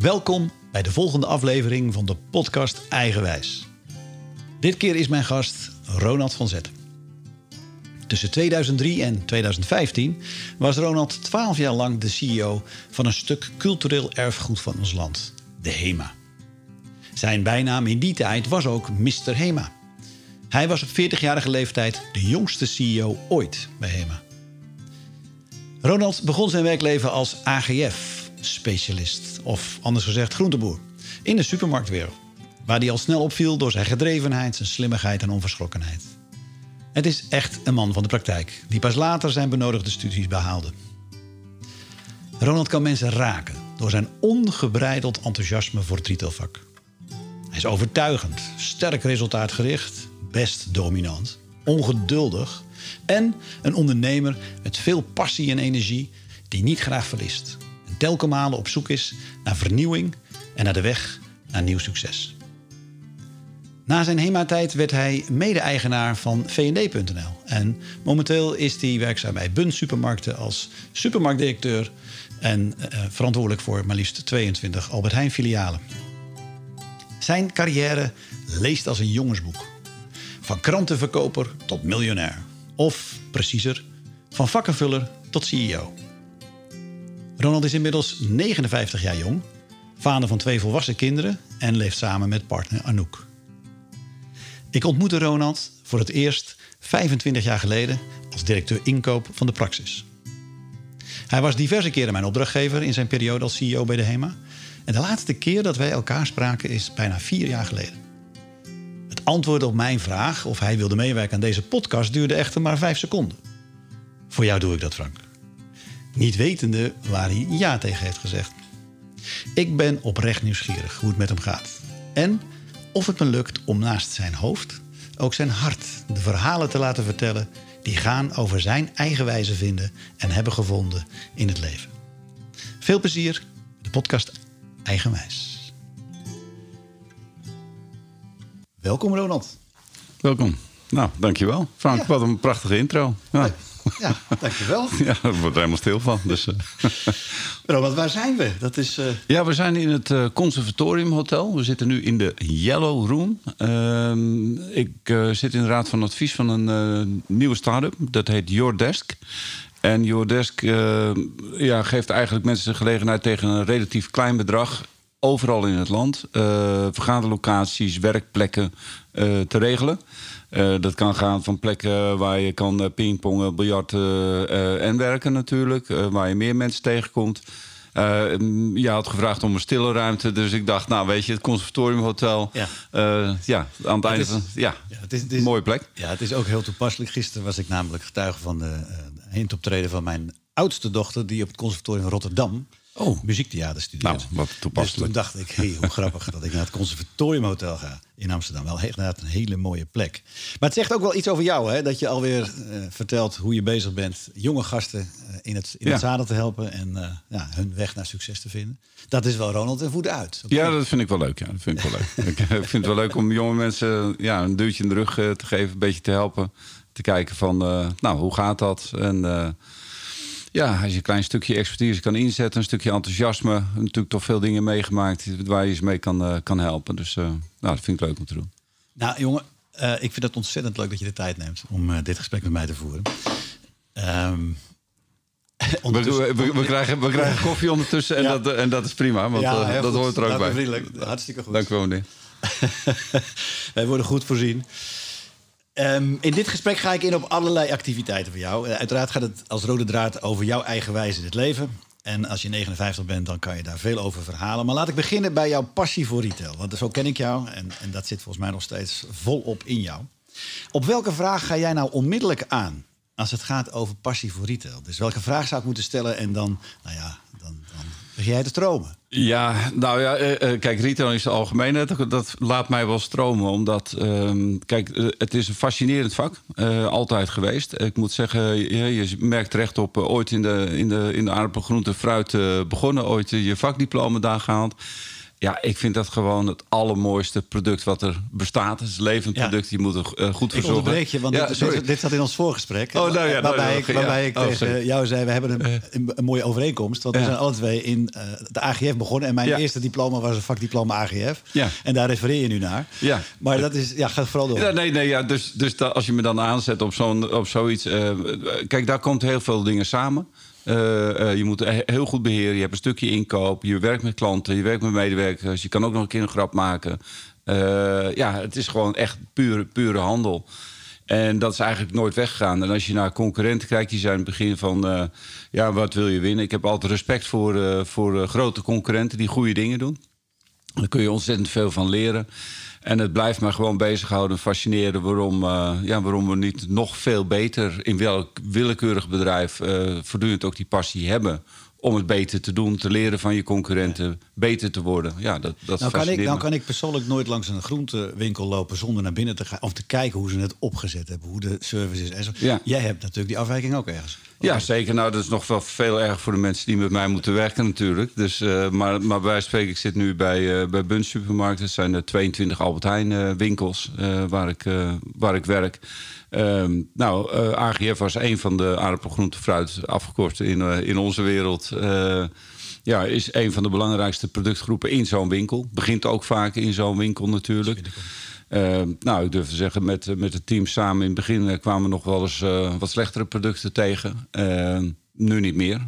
Welkom bij de volgende aflevering van de podcast Eigenwijs. Dit keer is mijn gast Ronald van Zetten. Tussen 2003 en 2015 was Ronald 12 jaar lang de CEO van een stuk cultureel erfgoed van ons land, de HEMA. Zijn bijnaam in die tijd was ook Mr. HEMA. Hij was op 40-jarige leeftijd de jongste CEO ooit bij HEMA. Ronald begon zijn werkleven als AGF-specialist, of anders gezegd groenteboer, in de supermarktwereld, waar hij al snel opviel door zijn gedrevenheid, zijn slimmigheid en onverschrokkenheid. Het is echt een man van de praktijk, die pas later zijn benodigde studies behaalde. Ronald kan mensen raken door zijn ongebreideld enthousiasme voor het retailvak. Hij is overtuigend, sterk resultaatgericht, best dominant, ongeduldig en een ondernemer met veel passie en energie die niet graag verliest. En telkens op zoek is naar vernieuwing en naar de weg naar nieuw succes. Na zijn HEMA-tijd werd hij mede-eigenaar van V&D.nl. En momenteel is hij werkzaam bij Bun Supermarkten als supermarktdirecteur... en uh, verantwoordelijk voor maar liefst 22 Albert Heijn filialen. Zijn carrière leest als een jongensboek. Van krantenverkoper tot miljonair. Of, preciezer, van vakkenvuller tot CEO. Ronald is inmiddels 59 jaar jong, vader van twee volwassen kinderen en leeft samen met partner Anouk. Ik ontmoette Ronald voor het eerst 25 jaar geleden als directeur inkoop van de Praxis. Hij was diverse keren mijn opdrachtgever in zijn periode als CEO bij de HEMA. En de laatste keer dat wij elkaar spraken is bijna vier jaar geleden. Het antwoord op mijn vraag of hij wilde meewerken aan deze podcast duurde echter maar vijf seconden. Voor jou doe ik dat, Frank. Niet wetende waar hij ja tegen heeft gezegd. Ik ben oprecht nieuwsgierig hoe het met hem gaat. En of het me lukt om naast zijn hoofd ook zijn hart de verhalen te laten vertellen die gaan over zijn eigen wijze vinden en hebben gevonden in het leven. Veel plezier, de podcast Eigenwijs. Welkom Ronald. Welkom. Nou, dankjewel. Frank, ja. wat een prachtige intro. Ja. Ja, dankjewel. Ja, daar wordt helemaal stil van. Dus, uh. Ronald, waar zijn we? Dat is, uh... Ja, we zijn in het uh, Conservatorium Hotel. We zitten nu in de Yellow Room. Ehm, ik zit in de raad van advies van een nieuwe start-up. Dat heet Your Desk. En Your Desk ja, geeft eigenlijk mensen de gelegenheid tegen een relatief klein bedrag overal in het land uh, vergaderlocaties, werkplekken uh, te regelen. Uh, dat kan gaan van plekken waar je kan pingpongen, biljarten en werken natuurlijk. waar je meer mensen tegenkomt. je had gevraagd om een stille ruimte. Dus ik dacht, nou weet je, het Conservatoriumhotel. Ja, ja aan het, einde van... Ja, ja het is, het is, mooie plek. Ja, het is ook heel toepasselijk. Gisteren was ik namelijk getuige van de eindoptreden van mijn oudste dochter... die op het Conservatorium Rotterdam oh. muziektheater studeert. Nou, wat toepasselijk. Dus toen dacht ik, hey, hoe grappig dat ik naar het Conservatoriumhotel ga in Amsterdam. Wel inderdaad een hele mooie plek. Maar het zegt ook wel iets over jou, hè? Dat je alweer uh, vertelt hoe je bezig bent jonge gasten uh, in, het, in het zadel te helpen en uh, ja, hun weg naar succes te vinden. Dat is wel Ronald en voet uit. Ja, dat vind ik wel leuk. Ja, dat vind ik wel leuk. ik vind het wel leuk om jonge mensen ja, een duwtje in de rug te geven, een beetje te helpen. Te kijken van, nou, hoe gaat dat? En ja, als je een klein stukje expertise kan inzetten, een stukje enthousiasme, natuurlijk toch veel dingen meegemaakt waar je ze mee kan, uh, kan helpen. Dus uh, nou, dat vind ik leuk om te doen. Nou, jongen, uh, ik vind het ontzettend leuk dat je de tijd neemt om dit gesprek met mij te voeren. Um, we, we, we, krijgen, we krijgen koffie ondertussen en, ja. dat, en dat is prima, want ja, dat hoort er ook bij. Vriendelijk. Hartstikke goed. Dank u wel, meneer. Wij worden goed voorzien. Um, in dit gesprek ga ik in op allerlei activiteiten van jou. Uh, uiteraard gaat het als rode draad over jouw eigen wijze in het leven. En als je 59 bent, dan kan je daar veel over verhalen. Maar laat ik beginnen bij jouw passie voor retail. Want zo ken ik jou en, en dat zit volgens mij nog steeds volop in jou. Op welke vraag ga jij nou onmiddellijk aan als het gaat over passie voor retail? Dus welke vraag zou ik moeten stellen en dan, nou ja, dan, dan begin jij te stromen? Ja, nou ja, uh, kijk, retail is algemeen. Dat, dat, laat mij wel stromen, omdat, uh, kijk, uh, het is een fascinerend vak. altijd geweest. Ik moet zeggen, je, je merkt recht op, ooit in de, in de, in de aardappelgroente fruit begonnen. Ooit je vakdiploma daar gehaald. Ja, ik vind dat gewoon het allermooiste product wat er bestaat. Het is een levend Ja. product. Je moet er eh, goed voor Ik zorgen. onderbreek je, want Ja, dit, dit, dit zat in ons voorgesprek. Oh, nou ja, nou, waarbij nou, ik, ja. waarbij ik Oh, tegen sorry. jou zei, we hebben een, een, een mooie overeenkomst. Want we zijn alle twee in eh, de AGF begonnen. En mijn eerste diploma was een vakdiploma AGF. Ja. En daar refereer je nu naar. Ja. Maar dat is, ja, ga vooral door. Ja, nee, nee, ja, dus, dus als je me dan aanzet op, zo'n, op zoiets. eh, kijk, daar komt heel veel dingen samen. Eh, eh, je moet he- heel goed beheren. Je hebt een stukje inkoop. Je werkt met klanten. Je werkt met medewerkers. Je kan ook nog een keer een grap maken. Eh, ja, het is gewoon echt pure, pure handel. En dat is eigenlijk nooit weggegaan. En als je naar concurrenten kijkt, die zijn in het begin van... ja, wat wil je winnen? Ik heb altijd respect voor, voor grote concurrenten die goede dingen doen. Daar kun je ontzettend veel van leren. En het blijft me gewoon bezighouden en fascineren waarom, eh, ja, waarom we niet nog veel beter in welk willekeurig bedrijf eh, voortdurend ook die passie hebben om het beter te doen, te leren van je concurrenten, beter te worden. Ja, dat, dat Nou kan, ik, nou kan ik persoonlijk nooit langs een groentewinkel lopen zonder naar binnen te gaan. Of te kijken hoe ze het opgezet hebben, hoe de service is. En zo. Ja. Jij hebt natuurlijk die afwijking ook ergens. Ja, zeker. Nou, dat is nog wel veel erg voor de mensen die met mij moeten werken natuurlijk. Dus, eh, maar, maar bij spreken, ik zit nu bij, eh bij Buns Supermarkt. Dat zijn er 22 Albert Heijn eh, winkels eh, waar, ik, eh, waar ik werk. Ehm, nou, eh, AGF was een van de aardappel, groente, fruit afgekort in, eh, in onze wereld. Eh, ja, is een van de belangrijkste productgroepen in zo'n winkel. Begint ook vaak in zo'n winkel natuurlijk. Eh, nou, ik durf te zeggen, met, met het team samen in het begin kwamen we nog wel eens wat slechtere producten tegen. Eh, nu niet meer.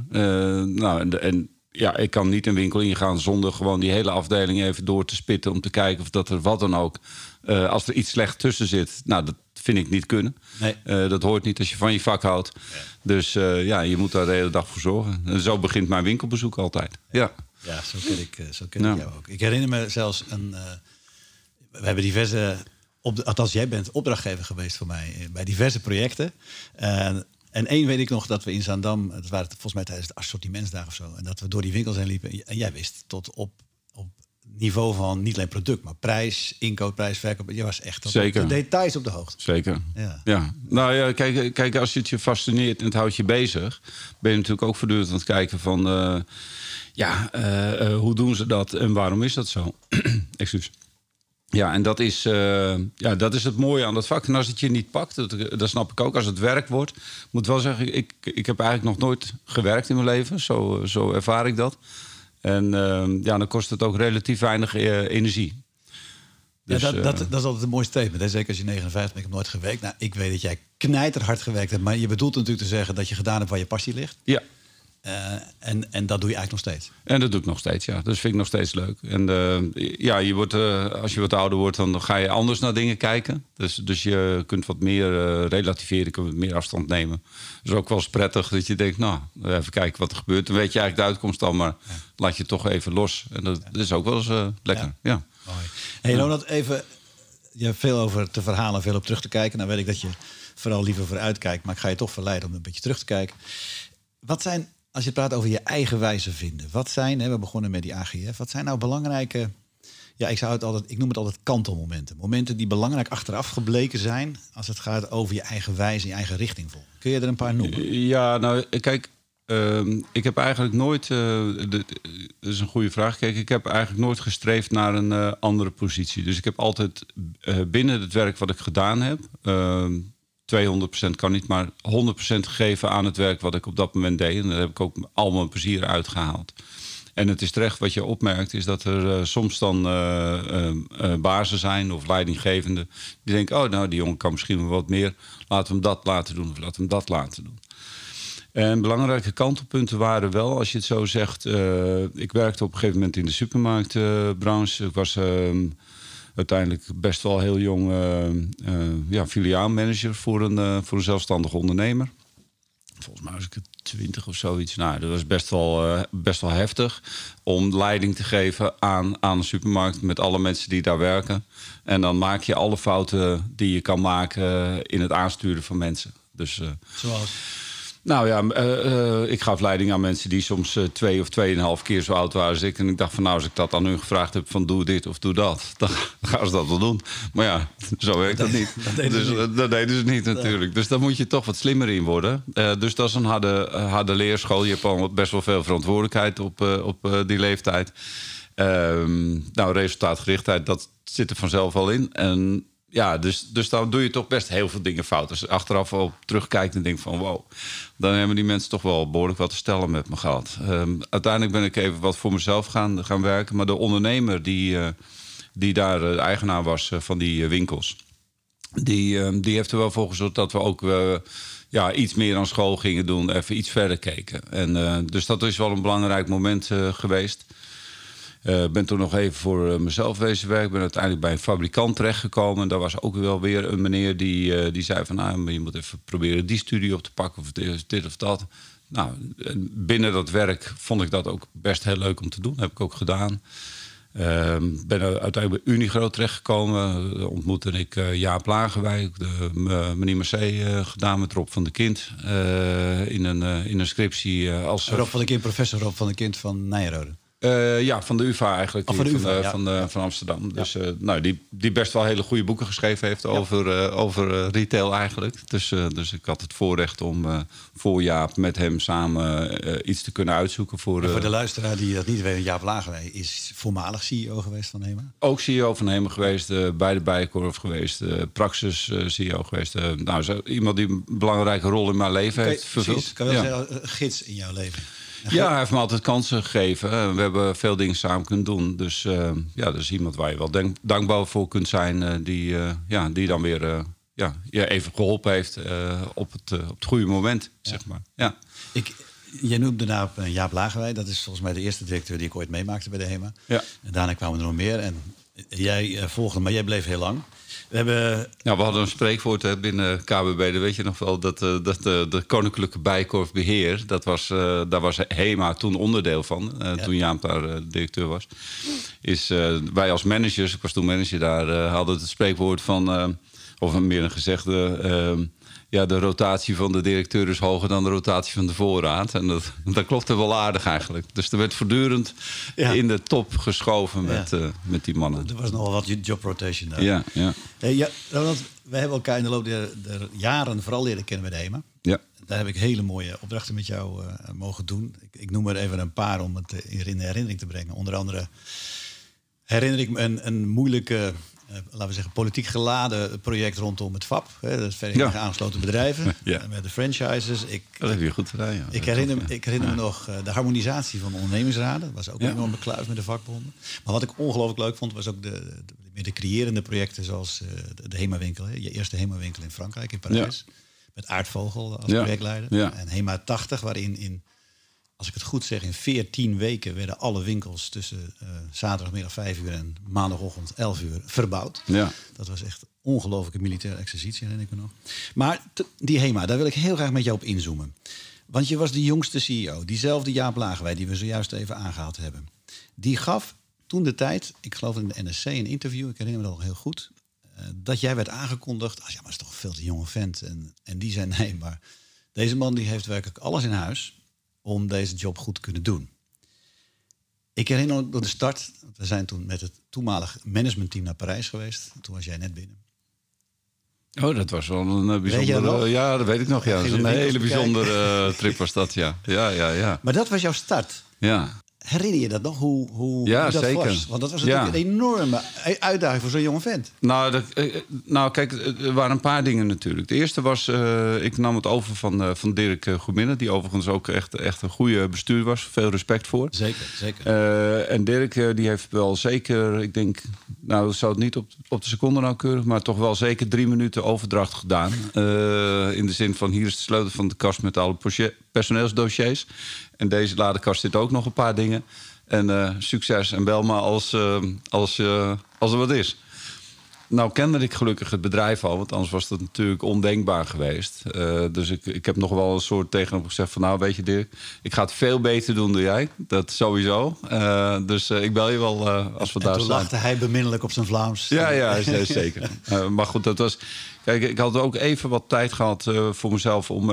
Nou, en, en ja, ik kan niet een winkel ingaan zonder gewoon die hele afdeling even door te spitten om te kijken of dat er wat dan ook. eh, als er iets slecht tussen zit, nou, dat vind ik niet kunnen. Nee. Eh, dat hoort niet als je van je vak houdt. Dus eh, ja, je moet daar de hele dag voor zorgen. En zo begint mijn winkelbezoek altijd. Ja. Ja, zo ken ik, zo ken Ja. ik jou ook. Ik herinner me zelfs een. we hebben diverse. Op de, althans, jij bent opdrachtgever geweest voor mij bij diverse projecten. En en één weet ik nog dat we in Zaandam, het waren volgens mij tijdens de assortimentsdagen of zo, en dat we door die winkels heen liepen. En jij wist tot op, op niveau van niet alleen product, maar prijs, inkoopprijs, verkoop. Je was echt op Zeker. de details op de hoogte. Zeker. Ja. Ja. Nou ja, kijk, kijk, als je het je fascineert en het houdt je bezig, ben je natuurlijk ook voortdurend aan het kijken van, eh, ja, eh, eh, hoe doen ze dat en waarom is dat zo? Excuus. Ja, en dat is, eh, ja, dat is het mooie aan dat vak. En als het je niet pakt, dat, dat snap ik ook, als het werk wordt. Ik moet wel zeggen, ik, ik heb eigenlijk nog nooit gewerkt in mijn leven. Zo, zo ervaar ik dat. En eh, ja, dan kost het ook relatief weinig eh, energie. Dus, ja, dat, dat, dat is altijd een mooi statement. Hè? Zeker als je 59 bent, ik heb nooit gewerkt. Nou, ik weet dat jij knijterhard gewerkt hebt. Maar je bedoelt natuurlijk te zeggen dat je gedaan hebt waar je passie ligt. ja, Eh, en, en dat doe je eigenlijk nog steeds. En dat doe ik nog steeds, ja. Dat vind ik nog steeds leuk. En eh, ja, je wordt, eh, als je wat ouder wordt, dan ga je anders naar dingen kijken. Dus, dus je kunt wat meer relativeren, je kunt wat meer afstand nemen. Dat is ook wel eens prettig dat je denkt, nou, even kijken wat er gebeurt. Dan weet je eigenlijk de uitkomst al, maar laat je toch even los. En dat, dat is ook wel eens lekker, ja. Mooi. Hey, Ronald, even. Je hebt veel over te verhalen, veel op terug te kijken. Nou weet ik dat je vooral liever vooruit kijkt, maar ik ga je toch verleiden om een beetje terug te kijken. Wat zijn, als je praat over je eigen wijze vinden, wat zijn, hè, we begonnen met die AGF, wat zijn nou belangrijke, ja, ik, zou het altijd, ik noem het altijd kantelmomenten. Momenten die belangrijk achteraf gebleken zijn als het gaat over je eigen wijze, je eigen richting volgen. Kun je er een paar noemen? Ja, nou, kijk, ehm, ik heb eigenlijk nooit. eh, de- de- dat is een goede vraag. Kijk, ik heb eigenlijk nooit gestreefd naar een eh, andere positie. Dus ik heb altijd eh, binnen het werk wat ik gedaan heb. Ehm 200% kan niet, maar 100% gegeven aan het werk wat ik op dat moment deed. En daar heb ik ook al mijn plezier uitgehaald. En het is terecht wat je opmerkt, is dat er eh, soms dan eh, bazen zijn of leidinggevenden die denken: oh, nou, die jongen kan misschien wel wat meer. Laten we hem dat laten doen of laten we hem dat laten doen. En belangrijke kantelpunten waren wel, als je het zo zegt. ik werkte op een gegeven moment in de supermarktbranche. ik was ehm, uiteindelijk best wel heel jong eh, eh, ja, filiaalmanager voor een, eh, voor een zelfstandig ondernemer. Volgens mij was ik het twintig of zoiets. Nou, dat was best wel, best wel heftig om leiding te geven aan, aan een supermarkt met alle mensen die daar werken. En dan maak je alle fouten die je kan maken in het aansturen van mensen. Dus Zoals? Nou ja, uh, uh, ik gaf leiding aan mensen die soms uh, twee of tweeënhalf keer zo oud waren als ik. En ik dacht van nou, als ik dat aan hun gevraagd heb van doe dit of doe dat, dan gaan ze dat wel doen. Maar ja, zo werkt dat, niet. Dat deden dus, ze niet. Dat deden ze niet natuurlijk. Dus daar moet je toch wat slimmer in worden. dus dat is een harde, harde leerschool. Je hebt al best wel veel verantwoordelijkheid op, op die leeftijd. Ehm, nou, resultaatgerichtheid, dat zit er vanzelf al in. En ja, dus, dus dan doe je toch best heel veel dingen fout. Als je achteraf op terugkijkt en denkt van wow, dan hebben die mensen toch wel behoorlijk wat te stellen met me gehad. Um, uiteindelijk ben ik even wat voor mezelf gaan, gaan werken. Maar de ondernemer die, uh, die daar de eigenaar was uh, van die winkels, die, ehm, die heeft er wel voor gezorgd dat we ook ja, iets meer aan school gingen doen, even iets verder keken. En, dus dat is wel een belangrijk moment geweest. Uh, ben toen nog even voor uh, mezelf wezen werken. Ben uiteindelijk bij een fabrikant terechtgekomen. Daar was ook wel weer een meneer die, uh, die zei van... Nou, je moet even proberen die studie op te pakken of dit, of dat. Nou, binnen dat werk vond ik dat ook best heel leuk om te doen. heb ik ook gedaan. Ehm, ben uiteindelijk bij Unigroot terechtgekomen. ontmoette ik Jaap Lagerwijk, de meneer Mercé gedaan met Rob van de Kind. in, een, in een scriptie als... Rob van de Kind, professor Rob van de Kind van Nijrode. Uh, ja, van de UvA eigenlijk. Oh, van, de UvA, van, van, van, Amsterdam. Dus uh, nou, die, die best wel hele goede boeken geschreven heeft over, over retail eigenlijk. Dus, dus ik had het voorrecht om voor Jaap met hem samen iets te kunnen uitzoeken. Voor, voor de luisteraar die dat niet weet, Jaap Lagerwij is voormalig CEO geweest van HEMA. Ook CEO van HEMA geweest, bij de Bijenkorf geweest, Praxis CEO geweest. nou, iemand die een belangrijke rol in mijn leven heeft vervuld. Kan wel zeggen, gids in jouw leven. Ja, hij heeft me altijd kansen gegeven. We hebben veel dingen samen kunnen doen. Dus uh, ja, dat is iemand waar je wel denk, dankbaar voor kunt zijn. Uh, die, uh, ja, die dan weer ja, je even geholpen heeft op, het, op het goede moment, ja. zeg maar. Ja. Ik, jij noemde nou Jaap Lagerwij. Dat is volgens mij de eerste directeur die ik ooit meemaakte bij de HEMA. Ja. En daarna kwamen er nog meer. En jij volgde, maar jij bleef heel lang. We, hebben... nou, we hadden een spreekwoord binnen KBB, dat weet je nog wel, dat, uh, dat uh, de Koninklijke Bijkorfbeheer, dat was, uh, daar was HEMA toen onderdeel van, ja. toen Jaap daar directeur was. Is, wij als managers, ik was toen manager daar, hadden het spreekwoord van, of meer een gezegde ja, de rotatie van de directeur is hoger dan de rotatie van de voorraad. En dat, dat klopt er wel aardig eigenlijk. Dus er werd voortdurend in de top geschoven met, ja. uh, met die mannen. Er was nogal wat job rotation daar. Ja, ja. Hey, ja want we hebben elkaar in de loop der, der, jaren vooral leren kennen bij de HEMA. Ja. Daar heb ik hele mooie opdrachten met jou uh, mogen doen. Ik, ik, noem er even een paar om het in herinnering te brengen. Onder andere herinner ik me een, een moeilijke laten we zeggen, politiek geladen project rondom het FAP. Hè, dat Vereniging ja. Aangesloten Bedrijven. ja. Met de franchises. Ik, dat heb je goed gedaan, ja. Ik herinner, ik herinner me nog uh, de harmonisatie van de ondernemingsraden. Dat was ook een enorme kluif met de vakbonden. Maar wat ik ongelooflijk leuk vond, was ook de, de, de creërende projecten zoals uh, de, de HEMA-winkel. Je eerste HEMA-winkel in Frankrijk, in Parijs. Met Aardvogel als projectleider. En HEMA 80, waarin in als ik het goed zeg, in 14 weken werden alle winkels tussen uh, zaterdagmiddag 5 uur en maandagochtend 11 uur verbouwd. Ja. Dat was echt ongelooflijke militaire exercitie, herinner ik me nog. Maar die HEMA, daar wil ik heel graag met jou op inzoomen. Want je was de jongste CEO, diezelfde Jaap Lagerwij die we zojuist even aangehaald hebben. Die gaf toen de tijd, ik geloof in de NSC, een interview, ik herinner me dat nog heel goed, uh, dat jij werd aangekondigd als ja, maar is toch een veel te jonge vent. En, en die zei nee, maar deze man die heeft werkelijk alles in huis om deze job goed te kunnen doen. Ik herinner me de start. We zijn toen met het toenmalig managementteam naar Parijs geweest. Toen was jij net binnen. Oh, dat was wel een uh, bijzondere... Ja, dat weet ik nog. Ja. Dat is een hele bijzondere uh, trip was dat, ja. ja. Ja, ja, Maar dat was jouw start. Ja. Herinner je dat nog, hoe, hoe, ja, hoe dat zeker. was? Want dat was natuurlijk een enorme uitdaging voor zo'n jonge vent. Nou, dat, eh, nou, kijk, er waren een paar dingen natuurlijk. De eerste was, uh, ik nam het over van, uh, van Dirk Goedminnen... die overigens ook echt, echt een goede bestuur was. Veel respect voor. Zeker, zeker. en Dirk die heeft wel zeker, ik denk... nou, ik zou het niet op, op de seconde nauwkeurig... maar toch wel zeker drie minuten overdracht gedaan. in de zin van, hier is de sleutel van de kast met alle personeelsdossiers... En deze ladekast zit ook nog een paar dingen. En uh, succes en bel maar als, uh, als, uh, als er wat is. Nou kende ik gelukkig het bedrijf al, want anders was dat natuurlijk ondenkbaar geweest. Uh, dus ik, ik heb nog wel een soort tegen hem gezegd van... nou, weet je Dirk, ik ga het veel beter doen dan jij. Dat sowieso. Uh, dus uh, ik bel je wel als we en daar toen lachte hij beminnelijk op zijn Vlaams. Ja, ja, zeker. maar goed, dat was... Kijk, ik had ook even wat tijd gehad voor mezelf om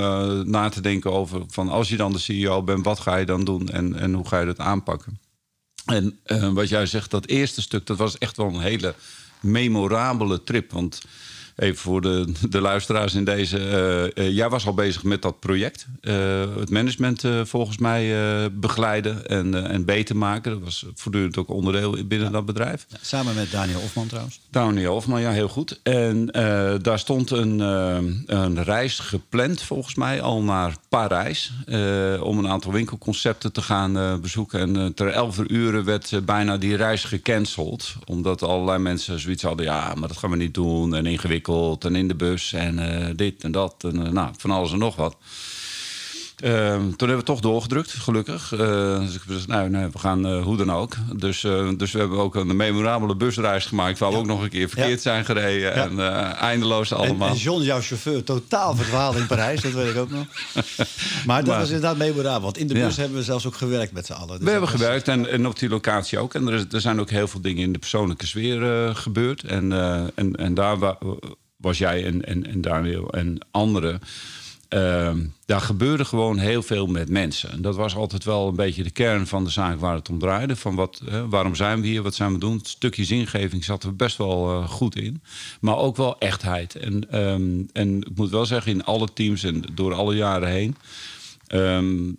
na te denken over... van als je dan de CEO bent, wat ga je dan doen en, en hoe ga je dat aanpakken? En wat jij zegt, dat eerste stuk, dat was echt wel een hele memorabele trip. Want even voor de, de luisteraars in deze. Uh, jij was al bezig met dat project. Uh, het management volgens mij begeleiden en, en beter maken. Dat was voortdurend ook onderdeel binnen ja. dat bedrijf. Ja, samen met Daniel Hofman trouwens. Daniel Hofman, ja, heel goed. En daar stond een, een reis gepland volgens mij al naar Parijs. om een aantal winkelconcepten te gaan bezoeken. En ter elf uur werd bijna die reis gecanceld. Omdat allerlei mensen zoiets hadden. Ja, maar dat gaan we niet doen. En ingewikkeld en in de bus en uh, dit en dat. En uh, nou, van alles en nog wat. Uh, toen hebben we toch doorgedrukt, gelukkig. dus ik nou, nee, we gaan hoe dan ook. Dus, dus we hebben ook een memorabele busreis gemaakt... waar we ook nog een keer verkeerd ja. zijn gereden. Ja. En eindeloos allemaal. En, en, John, jouw chauffeur, totaal verdwaald in Parijs. dat weet ik ook nog. Maar dat maar, was inderdaad memorabel. Want in de bus hebben we zelfs ook gewerkt met z'n allen. Dus we hebben was... gewerkt en, en, op die locatie ook. En er, is, er, zijn ook heel veel dingen in de persoonlijke sfeer gebeurd. En, en, en daar was jij en, en, en Daniel en anderen... Uh, daar gebeurde gewoon heel veel met mensen. En dat was altijd wel een beetje de kern van de zaak waar het om draaide. Van wat, waarom zijn we hier, wat zijn we doen? Het stukje zingeving zat er best wel uh, goed in. Maar ook wel echtheid. En, um, en ik moet wel zeggen, in alle teams en door alle jaren heen... Um,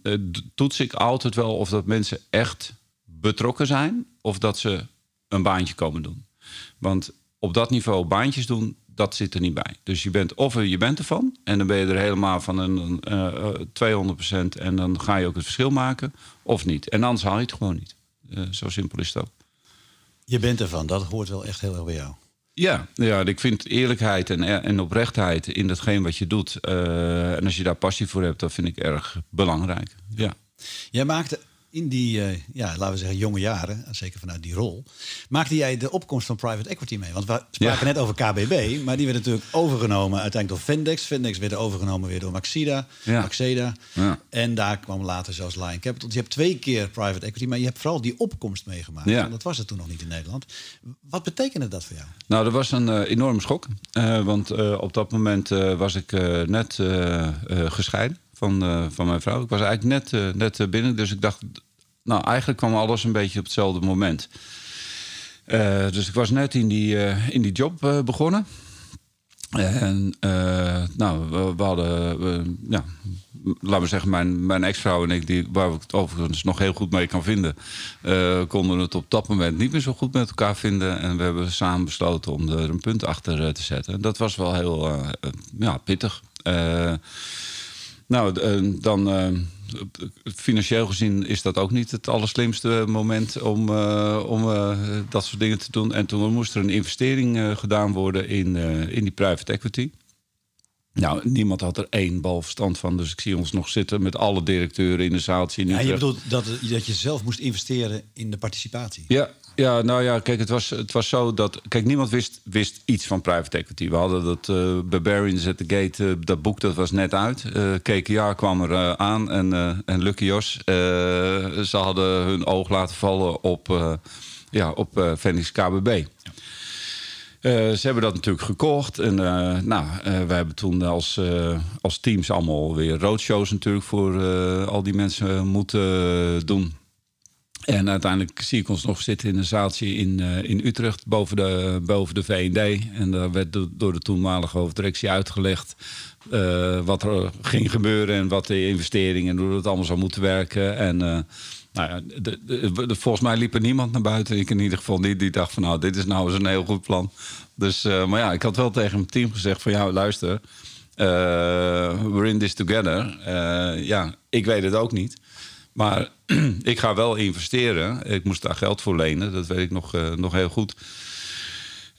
toets ik altijd wel of dat mensen echt betrokken zijn... of dat ze een baantje komen doen. Want op dat niveau baantjes doen, dat zit er niet bij. Dus je bent of je bent ervan en dan ben je er helemaal van een, uh, 200% en dan ga je ook het verschil maken, of niet. En anders haal je het gewoon niet. Uh, zo simpel is het ook. Je bent ervan, dat hoort wel echt heel erg bij jou. Ja, ja ik vind eerlijkheid en, en oprechtheid in datgene wat je doet. Uh, en als je daar passie voor hebt, dat vind ik erg belangrijk. Ja. Jij maakte in die, uh, ja, laten we zeggen, jonge jaren, zeker vanuit die rol, maakte jij de opkomst van private equity mee? Want we spraken ja. net over KBB, maar die werd natuurlijk overgenomen uiteindelijk door Vendex. Vendex werd overgenomen weer door Maxida, ja. Maxeda. Ja. En daar kwam later zelfs Lion Capital. Dus je hebt twee keer private equity, maar je hebt vooral die opkomst meegemaakt. Ja. Dat was het toen nog niet in Nederland. Wat betekende dat voor jou? Nou, dat was een uh, enorme schok. Uh, want op dat moment was ik net gescheiden van, uh, van mijn vrouw. Ik was eigenlijk net, uh, net binnen, dus ik dacht... Nou, eigenlijk kwam alles een beetje op hetzelfde moment. Uh, dus ik was net in die, in die job begonnen. En nou, we, hadden... ja, laten we zeggen, mijn, mijn ex-vrouw en ik... Die, waar ik het overigens nog heel goed mee kan vinden... konden het op dat moment niet meer zo goed met elkaar vinden. En we hebben samen besloten om er een punt achter te zetten. En dat was wel heel ja, pittig. Nou, dan uh, financieel gezien is dat ook niet het allerslimste moment om, uh, om uh, dat soort dingen te doen. En toen moest er een investering gedaan worden in, in die private equity. Nou, niemand had er één bal verstand van. Dus ik zie ons nog zitten met alle directeuren in de zaal. Ja, je bedoelt dat, dat je zelf moest investeren in de participatie? Ja, ja, nou ja, kijk, het was, het was zo dat... Kijk, niemand wist, wist iets van private equity. We hadden dat uh, Barbarians at the Gate, uh, dat boek, dat was net uit. Uh, KKR kwam er aan en, en Lucky Jos. ze hadden hun oog laten vallen op, ja, op Phoenix KBB. Uh, ze hebben dat natuurlijk gekocht. En uh, nou, uh, we hebben toen als, als teams allemaal weer roadshows natuurlijk voor al die mensen moeten doen. En uiteindelijk zie ik ons nog zitten in een zaaltje in, uh, in Utrecht boven de, boven de V&D. En daar werd do, door de toenmalige hoofddirectie uitgelegd uh, wat er ging gebeuren en wat de investeringen en hoe dat allemaal zou moeten werken. En uh, nou de, volgens mij liep er niemand naar buiten. Ik in ieder geval niet. Die dacht van nou, dit is nou eens een heel goed plan. Dus, maar ja, ik had wel tegen mijn team gezegd van ja, luister. we're in this together. ja, ik weet het ook niet. Maar ik ga wel investeren. Ik moest daar geld voor lenen, dat weet ik nog, uh, nog heel goed.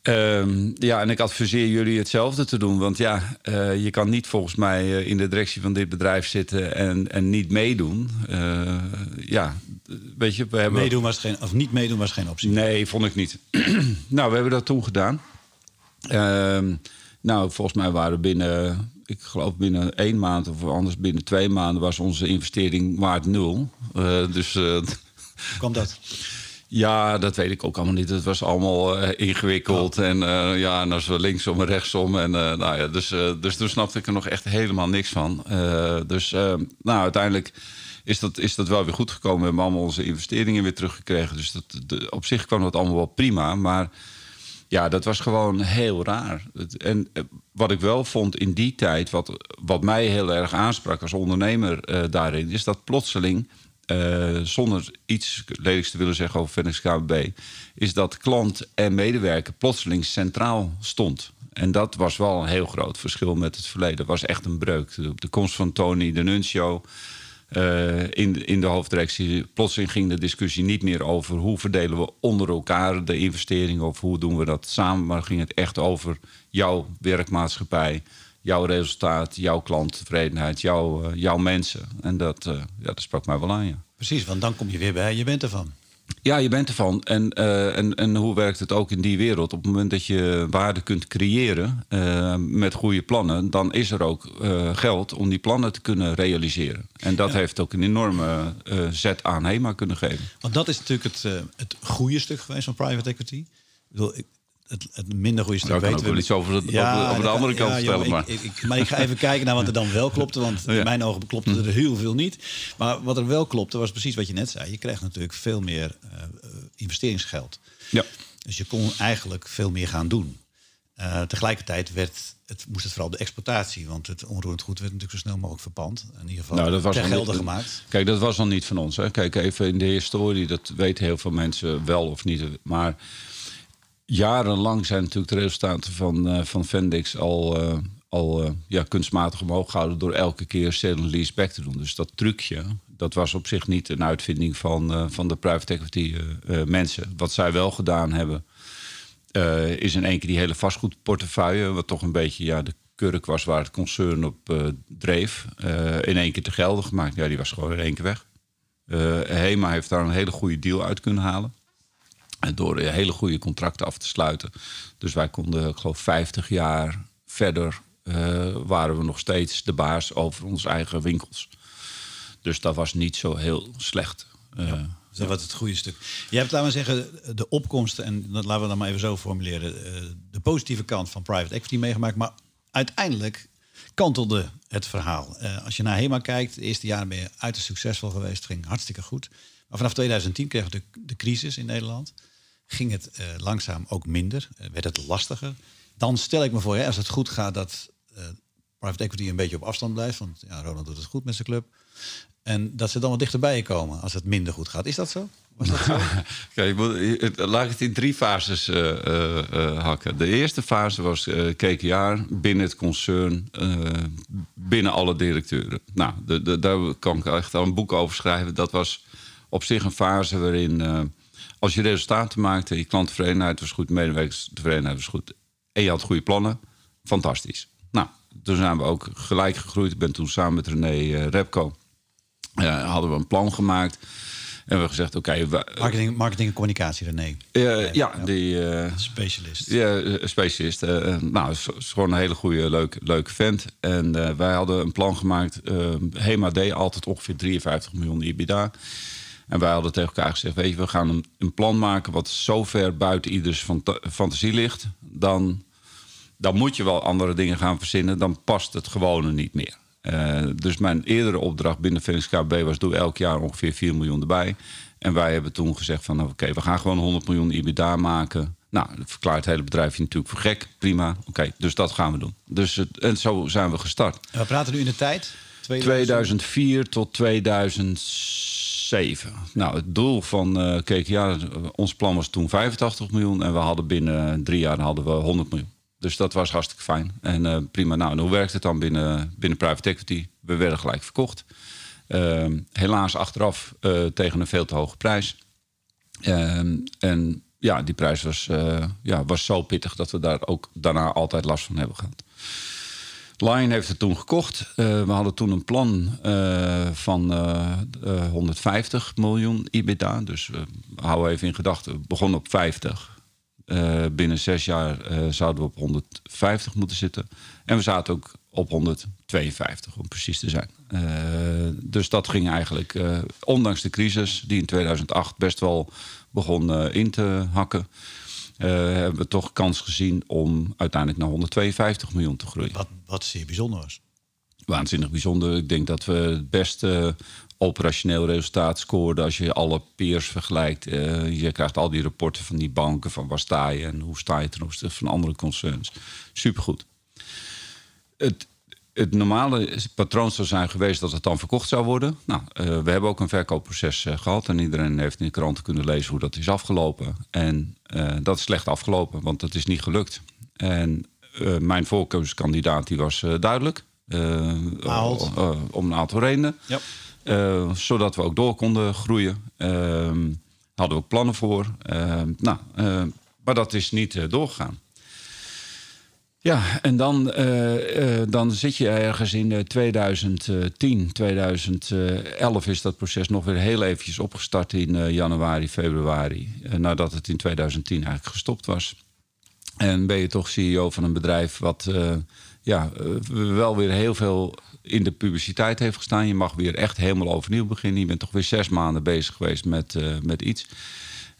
Um, ja, en ik adviseer jullie hetzelfde te doen. Want ja, uh, je kan niet volgens mij uh, in de directie van dit bedrijf zitten en, en niet meedoen. ja, weet je, we hebben. Meedoen was geen, of niet meedoen was geen optie. Nee, vond ik niet. nou, we hebben dat toen gedaan. Ehm, nou, volgens mij waren binnen, ik geloof binnen één maand of anders binnen twee maanden was onze investering waard nul. Uh, dus. Uh, Kwam dat? Ja, dat weet ik ook allemaal niet. Het was allemaal uh, ingewikkeld. Oh. En ja, en dan we linksom en rechtsom. En, nou ja, dus, dus toen snapte ik er nog echt helemaal niks van. dus nou, uiteindelijk is dat, is dat wel weer goed gekomen. We hebben allemaal onze investeringen weer teruggekregen. Dus dat, de, op zich kwam dat allemaal wel prima. Maar ja, dat was gewoon heel raar. En wat ik wel vond in die tijd, wat, wat mij heel erg aansprak als ondernemer daarin, is dat plotseling uh, zonder iets lelijks te willen zeggen over Phoenix KBB, is dat klant en medewerker plotseling centraal stond. En dat was wel een heel groot verschil met het verleden. Dat was echt een breuk. De, komst van Tony de Nuncio uh, in, in de hoofddirectie. Plotseling ging de discussie niet meer over hoe verdelen we onder elkaar de investeringen of hoe doen we dat samen. Maar ging het echt over jouw werkmaatschappij jouw resultaat, jouw klanttevredenheid, jouw, uh, jouw mensen. En dat, uh, ja, dat sprak mij wel aan, ja. Precies, want dan kom je weer bij, je bent ervan. Ja, je bent ervan. En, uh, en, en hoe werkt het ook in die wereld? Op het moment dat je waarde kunt creëren met goede plannen, dan is er ook geld om die plannen te kunnen realiseren. En dat heeft ook een enorme zet aan HEMA kunnen geven. Want dat is natuurlijk het, het goede stuk geweest van private equity. Ik bedoel, ik, het, het minder goede stuk weten. Ik wel iets over, het, ja, over de andere kant vertellen. maar. Ik, ik, maar ik ga even kijken naar wat er dan wel klopte. Want in mijn ogen klopte er heel veel niet. Maar wat er wel klopte was precies wat je net zei. Je krijgt natuurlijk veel meer uh, investeringsgeld. Ja. Dus je kon eigenlijk veel meer gaan doen. Uh, tegelijkertijd werd het, moest het vooral de exploitatie. Want het onroerend goed werd natuurlijk zo snel mogelijk verpand. In ieder geval nou, dat was ter gelden gemaakt. Kijk, dat was al niet van ons. Hè. Kijk, even in de historie. Dat weten heel veel mensen wel of niet. Maar jarenlang zijn natuurlijk de resultaten van, uh, van Fendix al, uh, al uh, ja, kunstmatig omhoog gehouden door elke keer sale and lease back te doen. Dus dat trucje, dat was op zich niet een uitvinding van, van de private equity mensen. Wat zij wel gedaan hebben, is in één keer die hele vastgoedportefeuille, wat toch een beetje ja, de kurk was waar het concern op dreef, in één keer te gelden gemaakt. Ja, die was gewoon in één keer weg. Hema heeft daar een hele goede deal uit kunnen halen. Door hele goede contracten af te sluiten. Dus wij konden, ik geloof, 50 jaar verder uh, waren we nog steeds de baas over onze eigen winkels. Dus dat was niet zo heel slecht. Uh, ja, dat was het goede stuk. Je hebt, laten we zeggen, de opkomsten, en dat laten we dan maar even zo formuleren, uh, de positieve kant van private equity meegemaakt. Maar uiteindelijk kantelde het verhaal. als je naar HEMA kijkt, de eerste jaren ben je uiterst succesvol geweest. Het ging hartstikke goed. Maar vanaf 2010 kregen we de, de crisis in Nederland ging het uh, langzaam ook minder, uh, werd het lastiger. Dan stel ik me voor, hè, als het goed gaat, dat uh, private equity een beetje op afstand blijft. Want ja, Ronald doet het goed met zijn club. En dat ze dan wat dichterbij komen als het minder goed gaat. Is dat zo? Was dat zo? Laat ik het in drie fases hakken. De eerste fase was KKR binnen het concern, binnen alle directeuren. Nou, de, de, daar kan ik echt al een boek over schrijven. Dat was op zich een fase waarin als je resultaten maakte, je klanttevredenheid was goed, medewerkerstevredenheid was goed. En je had goede plannen, fantastisch. Nou, toen zijn we ook gelijk gegroeid. Ik ben toen samen met René uh, Repco, uh, hadden we een plan gemaakt. En we gezegd, oké... marketing, marketing en communicatie, René. Uh, ja, die... specialist. Ja, specialist. nou, is, is gewoon een hele goede, leuk, leuke vent. En wij hadden een plan gemaakt. HEMA deed altijd ongeveer 53 miljoen EBITDA. En wij hadden tegen elkaar gezegd: Weet je, we gaan een, een plan maken wat zo ver buiten ieders fantasie ligt. Dan, dan moet je wel andere dingen gaan verzinnen. Dan past het gewone niet meer. Uh, dus mijn eerdere opdracht binnen Phoenix KB was: doe elk jaar ongeveer 4 miljoen erbij. En wij hebben toen gezegd: van oké, we gaan gewoon 100 miljoen EBITDA maken. Nou, dat verklaart het hele bedrijf natuurlijk voor gek. Prima. Oké, dus dat gaan we doen. Dus het, en zo zijn we gestart. En we praten nu in de tijd? 2004 tot 2007. 7. Nou, het doel van uh, ons plan was toen 85 miljoen. En we hadden binnen drie jaar hadden we 100 miljoen. Dus dat was hartstikke fijn. En uh, prima. Nou, en hoe werkt het dan binnen, binnen private equity? We werden gelijk verkocht. Uh, helaas achteraf uh, tegen een veel te hoge prijs. Ehm, en ja, die prijs was, ja, was zo pittig dat we daar ook daarna altijd last van hebben gehad. Lion heeft het toen gekocht. Uh, we hadden toen een plan uh, van uh, eh, 150 miljoen EBITDA. Dus we houden even in gedachten. We begonnen op 50. Uh, binnen zes jaar zouden we op 150 moeten zitten. En we zaten ook op 152, om precies te zijn. Dus dat ging eigenlijk, ondanks de crisis, die in 2008 best wel begon in te hakken, hebben we toch kans gezien om uiteindelijk naar 152 miljoen te groeien. Wat, wat zeer bijzonder was. Waanzinnig bijzonder. Ik denk dat we het beste operationeel resultaat scoorden als je alle peers vergelijkt. Uh, je krijgt al die rapporten van die banken van waar sta je en hoe sta je ten opzichte van andere concerns. Supergoed. Het, het normale patroon zou zijn geweest dat het dan verkocht zou worden. Nou, uh, we hebben ook een verkoopproces uh, gehad en iedereen heeft in de kranten kunnen lezen hoe dat is afgelopen. En dat is slecht afgelopen, want dat is niet gelukt. En mijn voorkeurskandidaat die was duidelijk. om een aantal redenen. Ja. Zodat we ook door konden groeien. Uh, hadden we ook plannen voor. Uh, nou, maar dat is niet doorgegaan. Ja, en dan, dan zit je ergens in 2010, 2011 is dat proces nog weer heel eventjes opgestart in januari, februari. nadat het in 2010 eigenlijk gestopt was. En ben je toch CEO van een bedrijf wat ja, wel weer heel veel in de publiciteit heeft gestaan. Je mag weer echt helemaal overnieuw beginnen. Je bent toch weer zes maanden bezig geweest met, met iets.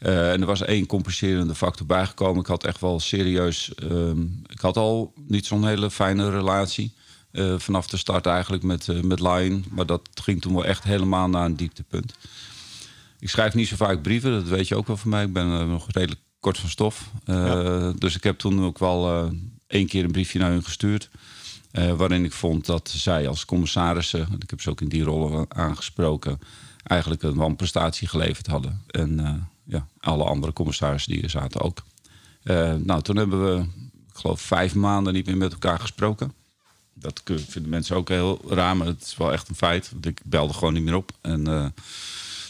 Uh, en er was één compenserende factor bijgekomen. Ik had echt wel serieus. Uh, ik had al niet zo'n hele fijne relatie. Uh, vanaf de start eigenlijk met, met Lion. Maar dat ging toen wel echt helemaal naar een dieptepunt. Ik schrijf niet zo vaak brieven, dat weet je ook wel van mij. Ik ben nog redelijk kort van stof. Ja. Dus ik heb toen ook wel één keer een briefje naar hun gestuurd. Uh, waarin ik vond dat zij als commissarissen, ik heb ze ook in die rollen aangesproken, eigenlijk een wanprestatie geleverd hadden. En uh, ja, alle andere commissarissen die er zaten ook. Uh, nou, toen hebben we, ik geloof, vijf maanden niet meer met elkaar gesproken. Dat vinden mensen ook heel raar, maar het is wel echt een feit. Want ik belde gewoon niet meer op. En,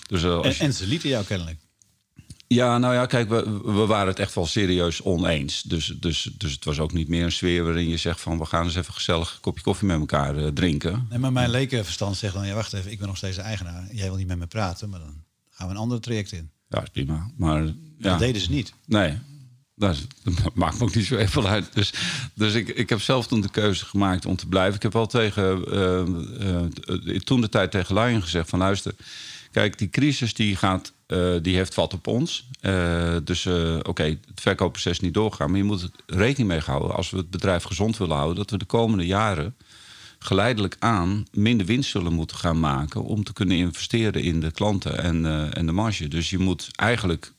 dus, en, je... en ze lieten jou kennelijk. Ja, nou ja, kijk, we, we waren het echt wel serieus oneens. Dus, dus, dus het was ook niet meer een sfeer waarin je zegt van... we gaan eens even gezellig een kopje koffie met elkaar drinken. Nee, maar mijn lekenverstand zegt dan... ja, wacht even, ik ben nog steeds de eigenaar. Jij wil niet met me praten, maar dan gaan we een ander traject in. Ja, is prima. Maar, ja. Dat deden ze niet. Nee, dat, maakt me ook niet zo even uit. Dus, dus ik, ik heb zelf toen de keuze gemaakt om te blijven. Ik heb wel tegen, uh, uh, toen de tijd tegen Lion gezegd van... luister, kijk, die crisis die gaat uh, die heeft vat op ons. Dus oké, okay, het verkoopproces niet doorgaan. Maar je moet er rekening mee houden, als we het bedrijf gezond willen houden, dat we de komende jaren geleidelijk aan minder winst zullen moeten gaan maken om te kunnen investeren in de klanten en, en de marge. Dus je moet eigenlijk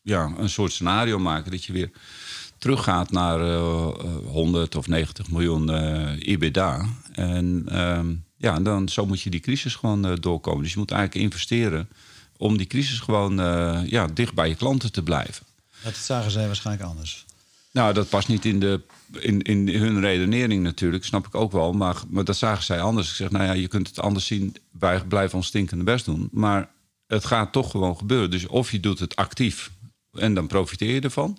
ja, een soort scenario maken dat je weer teruggaat naar 100 of 90 miljoen EBITDA. En ehm, ja, dan zo moet je die crisis gewoon doorkomen. Dus je moet eigenlijk investeren om die crisis gewoon uh, ja, dicht bij je klanten te blijven. Dat zagen zij waarschijnlijk anders. Nou, dat past niet in, de, in, in hun redenering natuurlijk, snap ik ook wel. Maar, maar dat zagen zij anders. Ik zeg, nou ja, je kunt het anders zien. Wij blijven ons stinkende best doen. Maar het gaat toch gewoon gebeuren. Dus of je doet het actief en dan profiteer je ervan.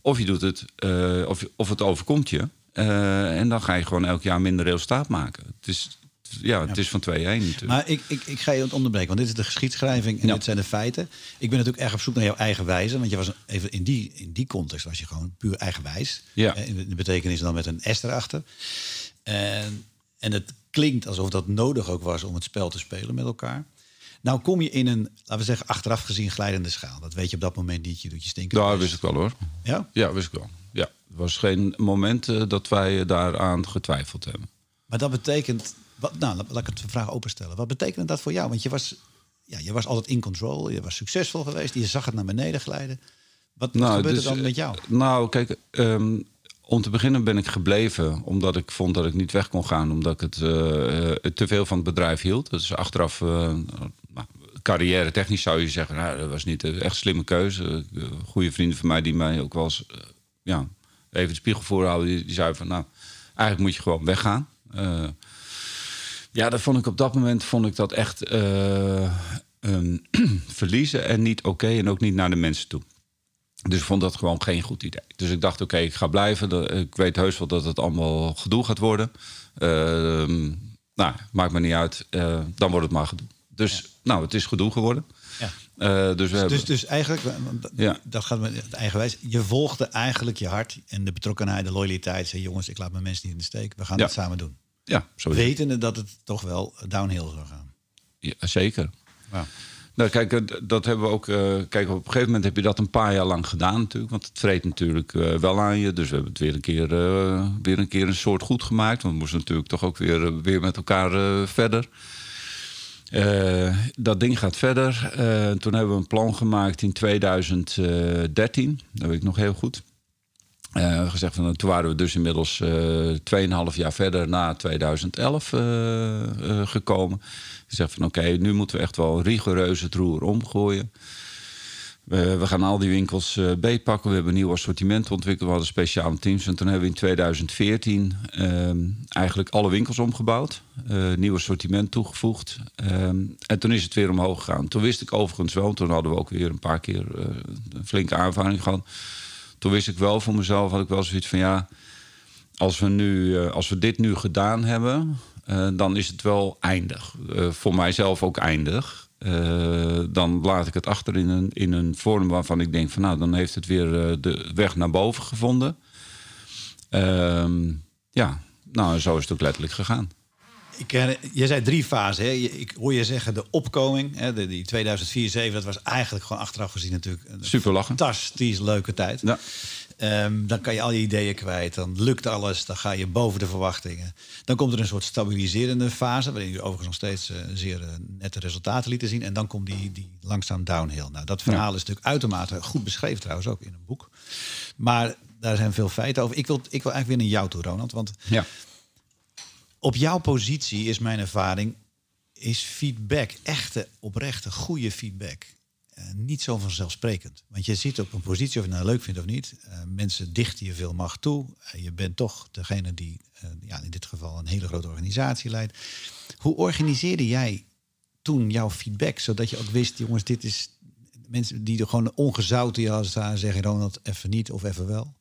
Of je doet het, uh, of, of het overkomt je. Uh, en dan ga je gewoon elk jaar minder resultaat maken. Het is, ja, het is van 2-1 natuurlijk. Maar ik, ik, ik ga je onderbreken, want dit is de geschiedschrijving en dit zijn de feiten. Ik ben natuurlijk erg op zoek naar jouw eigen wijze. Want je was even in die, in die context was je gewoon puur eigenwijs. Ja. Eh, in de betekenis dan met een S erachter. En, en het klinkt alsof dat nodig ook was om het spel te spelen met elkaar. Nou kom je in een, laten we zeggen, achteraf gezien glijdende schaal. Dat weet je op dat moment niet. Je doet je stinken. Nou, wist ik wel hoor. Ja? Ja, wist ik wel. Ja, er was geen moment uh, dat wij daaraan getwijfeld hebben. Maar dat betekent wat, nou, laat ik het vraag openstellen. Wat betekent dat voor jou? Want je was, ja, je was altijd in control, je was succesvol geweest, je zag het naar beneden glijden. Wat, nou, gebeurde dus, dan met jou? Nou, kijk, um, om te beginnen ben ik gebleven omdat ik vond dat ik niet weg kon gaan, omdat ik het uh, te veel van het bedrijf hield. Dus achteraf, uh, carrière technisch zou je zeggen, nou, dat was niet echt slimme keuze. goede vrienden van mij die mij ook wel eens ja, even de spiegel voorhouden, die, die zeiden van, nou, eigenlijk moet je gewoon weggaan. Ja, dat vond ik op dat moment vond ik dat echt uh, um, verliezen en niet oké en ook niet naar de mensen toe. Dus ik vond dat gewoon geen goed idee. Dus ik dacht, oké, ik ga blijven. Ik weet heus wel dat het allemaal gedoe gaat worden. Uh, nou, maakt me niet uit. Uh, dan wordt het maar gedoe. Dus, nou, het is gedoe geworden. Ja. Eh, dus, hebben, Dus, dus eigenlijk, Ja. dat gaat met het eigenwijs. Je volgde eigenlijk je hart en de betrokkenheid, de loyaliteit. Zei, jongens, ik laat mijn mensen niet in de steek. We gaan Ja. het samen doen. Ja, zo. Wetende dat het toch wel downhill zou gaan. Ja, zeker. Ja. Nou, kijk, eh, dat hebben we ook. eh, kijk, op een gegeven moment heb je dat een paar jaar lang gedaan, natuurlijk. Want het vreet natuurlijk eh, wel aan je. Dus we hebben het weer een keer, weer een, keer een soort goed gemaakt. Want we moesten natuurlijk toch ook weer, weer met elkaar verder. Dat ding gaat verder. Toen hebben we een plan gemaakt in 2013. Dat weet ik nog heel goed. Eh, gezegd van, toen waren we dus inmiddels eh 2,5 jaar verder na 2011 eh, eh, gekomen. Gezegd van oké, nu moeten we echt wel rigoureus het roer omgooien. We, gaan al die winkels beetpakken. We hebben een nieuw assortiment ontwikkeld. We hadden speciale teams. En toen hebben we in 2014 ehm, eigenlijk alle winkels omgebouwd. Nieuw assortiment toegevoegd. Ehm, en toen is het weer omhoog gegaan. Toen wist ik overigens wel, toen hadden we ook weer een paar keer een flinke aanvaring gehad. Toen wist ik wel voor mezelf, had ik wel zoiets van ja, als we, nu, eh, als we dit nu gedaan hebben, eh, dan is het wel eindig. Eh, voor mijzelf ook eindig. Dan laat ik het achter in een, in een vorm waarvan ik denk van nou, dan heeft het weer de weg naar boven gevonden. Ehm, ja, nou, zo is het ook letterlijk gegaan. Ik, ken- je zei drie fasen. Hè? Ik hoor je zeggen de opkoming. Hè? De, die 2004-2007, dat was eigenlijk gewoon achteraf gezien natuurlijk een Super lachen. fantastisch leuke tijd. Ja. Ehm, dan kan je al je ideeën kwijt. Dan lukt alles. Dan ga je boven de verwachtingen. Dan komt er een soort stabiliserende fase. Waarin je overigens nog steeds eh, zeer eh, nette resultaten lieten zien. En dan komt die, die langzaam downhill. Nou, dat verhaal is natuurlijk uitermate goed beschreven trouwens ook in een boek. Maar daar zijn veel feiten over. Ik wil, ik wil eigenlijk weer naar jou toe, Ronald. Want Ja. Op jouw positie is mijn ervaring, is feedback, echte, oprechte, goede feedback, eh, niet zo vanzelfsprekend. Want je zit op een positie, of je nou leuk vindt of niet, eh, mensen dichten je veel macht toe. Eh, je bent toch degene die, ja, in dit geval, een hele grote organisatie leidt. Hoe organiseerde jij toen jouw feedback, zodat je ook wist, jongens, dit is mensen die er gewoon ongezouten als het zeggen, Ronald, even niet of even wel?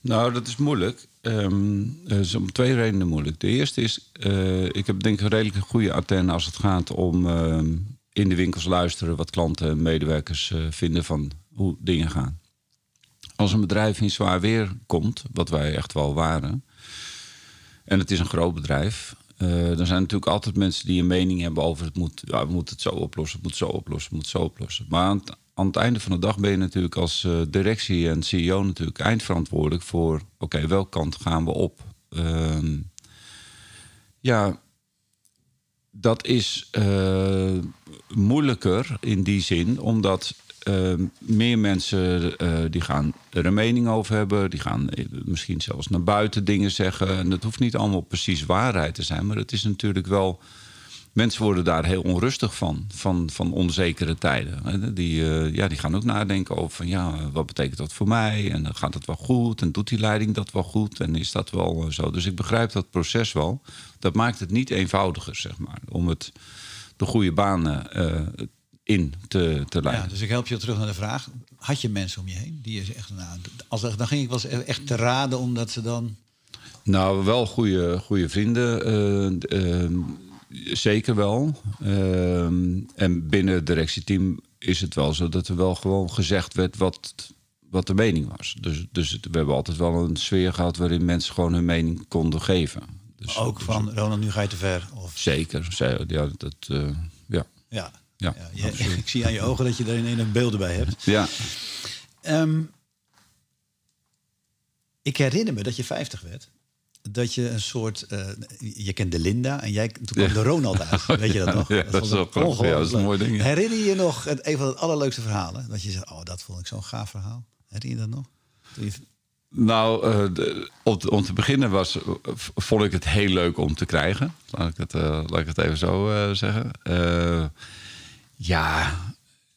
Nou, dat is moeilijk. Ehm dat is om twee redenen moeilijk. De eerste is, eh, ik heb denk ik een redelijk goede antenne als het gaat om ehm, in de winkels luisteren wat klanten en medewerkers eh, vinden van hoe dingen gaan. Als een bedrijf in zwaar weer komt, wat wij echt wel waren, en het is een groot bedrijf, eh dan zijn natuurlijk altijd mensen die een mening hebben over het moet, ja, we moeten het zo oplossen, het moet zo oplossen, het moet zo oplossen. Maar aan het einde van de dag ben je natuurlijk als eh, directie en CEO natuurlijk eindverantwoordelijk voor, oké, welke kant gaan we op? Ehm, ja, dat is eh, moeilijker in die zin, omdat eh, meer mensen eh, die gaan er een mening over hebben. Die gaan misschien zelfs naar buiten dingen zeggen. En dat hoeft niet allemaal precies waarheid te zijn, maar het is natuurlijk wel. Mensen worden daar heel onrustig van, van, van onzekere tijden. Die, eh, ja, die gaan ook nadenken over van, ja, wat betekent dat voor mij? En dan gaat het wel goed? En doet die leiding dat wel goed? En is dat wel eh, zo? Dus ik begrijp dat proces wel. Dat maakt het niet eenvoudiger, zeg maar, om het de goede banen eh, in te, te leiden. Ja, dus ik help je terug naar de vraag. Had je mensen om je heen die je zegt, nou, als, dan ging ik wel eens echt te raden omdat ze dan... Nou, wel goede, goede vrienden. eh, eh, zeker wel. Eh, en binnen het directieteam is het wel zo dat er wel gewoon gezegd werd wat, wat de mening was. Dus, dus het- we hebben altijd wel een sfeer gehad waarin mensen gewoon hun mening konden geven. Dus, Ook dus van, Ronald, nu ga je te ver. Of, Zeker. Ze- Ja, dat, eh, ja. ja, Ja, je- ik zie aan je ogen dat je er ineens beelden bij hebt. ja. Ehm, ik herinner me dat je 50 werd. Dat je een soort... eh, je kende Linda en jij, toen kwam Ja. de Ronald uit. Weet je dat nog? Ja, dat is vond wel. Ja, dat is een mooi ding, ja. Herinner je je nog het, een van het allerleukste verhalen? Dat je zegt, oh, dat vond ik zo'n gaaf verhaal. Herinner je dat nog? Je- Nou, eh, de- om, te, om te beginnen was, vond ik het heel leuk om te krijgen. Laat ik het, eh, laat ik het even zo zeggen. Ja,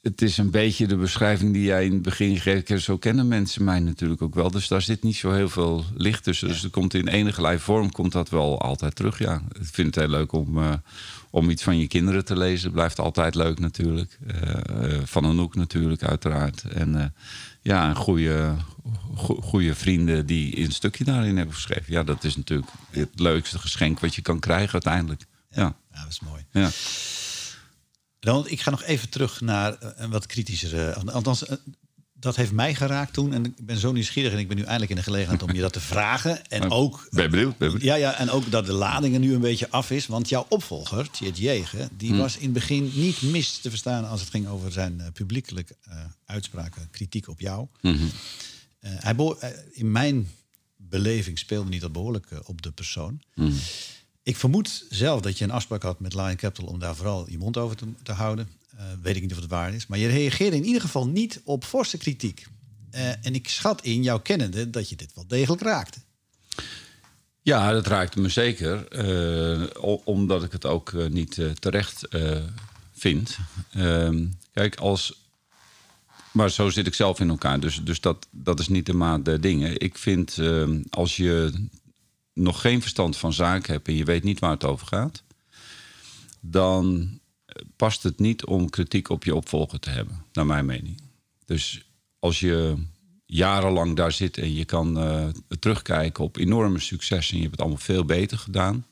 het is een beetje de beschrijving die jij in het begin geeft. Zo kennen mensen mij natuurlijk ook wel. Dus daar zit niet zo heel veel licht tussen. Dus er komt in enige vorm komt dat wel altijd terug. Ja, ik vind het heel leuk om, eh, om iets van je kinderen te lezen. Blijft altijd leuk natuurlijk. Eh, eh, van Anouk natuurlijk, uiteraard. En ja, een goede, go- goede vrienden die een stukje daarin hebben geschreven. Ja, dat is natuurlijk het leukste geschenk wat je kan krijgen uiteindelijk. Ja, Ja, dat is mooi. ja. Ronald, ik ga nog even terug naar eh, een wat kritischere. Althans, eh, dat heeft mij geraakt toen. En ik ben zo nieuwsgierig en ik ben nu eindelijk in de gelegenheid om je dat te vragen. En ook. ben je benieuwd? Ben je benieuwd? Ja, ja, en ook dat de ladingen nu een beetje af is. Want jouw opvolger, Tjeerd Jegen, die was in het begin niet mis te verstaan als het ging over zijn eh, publiekelijke eh, uitspraken, kritiek op jou. Eh, hij eh, in mijn beleving speelde niet dat behoorlijk eh, op de persoon. Ik vermoed zelf dat je een afspraak had met Lion Capital om daar vooral je mond over te, houden. Eh, weet ik niet of het waar is. Maar je reageerde in ieder geval niet op forse kritiek. Eh, en ik schat in jouw kennende dat je dit wel degelijk raakte. Ja, dat raakte me zeker. eh, omdat ik het ook niet terecht vind. Ehm, kijk, als. Maar zo zit ik zelf in elkaar. Dus, dus dat, dat is niet de maat der dingen. Ik vind ehm, als je nog geen verstand van zaken hebt en je weet niet waar het over gaat, dan past het niet om kritiek op je opvolger te hebben, naar mijn mening. Dus als je jarenlang daar zit en je kan eh, terugkijken op enorme successen en je hebt het allemaal veel beter gedaan.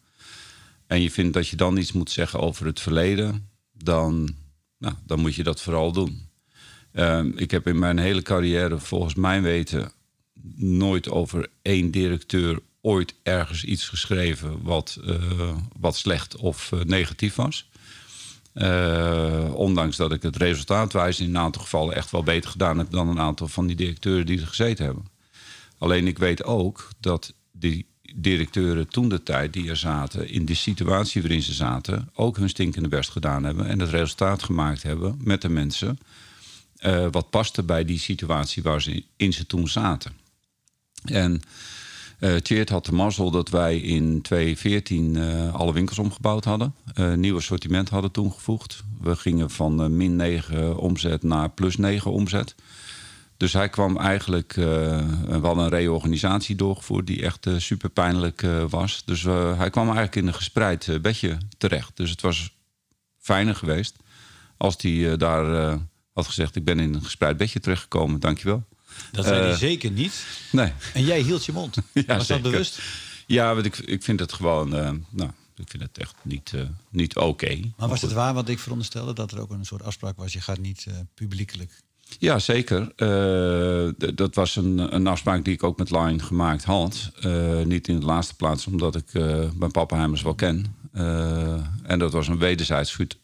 En je vindt dat je dan iets moet zeggen over het verleden, dan, nou, dan moet je dat vooral doen. Ehm, ik heb in mijn hele carrière, volgens mijn weten, nooit over één directeur ooit ergens iets geschreven wat, eh, wat slecht of eh, negatief was. Eh, ondanks dat ik het resultaatwijs in een aantal gevallen echt wel beter gedaan heb dan een aantal van die directeuren die er gezeten hebben. Alleen ik weet ook dat die directeuren toen de tijd die er zaten, in de situatie waarin ze zaten, ook hun stinkende best gedaan hebben en het resultaat gemaakt hebben met de mensen. wat paste bij die situatie waar ze in ze toen zaten. En Tjeerd had de mazzel dat wij in 2014 eh, alle winkels omgebouwd hadden. Eh nieuw assortiment hadden toegevoegd. We gingen van min 9 omzet naar plus 9 omzet. Dus hij kwam eigenlijk, we hadden een reorganisatie doorgevoerd die echt super pijnlijk was. Dus hij kwam eigenlijk in een gespreid bedje terecht. Dus het was fijner geweest als hij daar had gezegd: Ik ben in een gespreid bedje terechtgekomen, dankjewel. Dat zei hij Eh, zeker niet. Nee. En jij hield je mond. Ja, Was dat bewust? Ja, want ik, ik vind het gewoon, eh, nou, ik vind het echt niet, eh, niet oké. Maar was het waar wat ik veronderstelde? Dat er ook een soort afspraak was, je gaat niet eh, publiekelijk... Ja, zeker. Dat was een, een afspraak die ik ook met Line gemaakt had. Niet in de laatste plaats, omdat ik mijn pappenheimers wel ken. En dat was een wederzijds goed,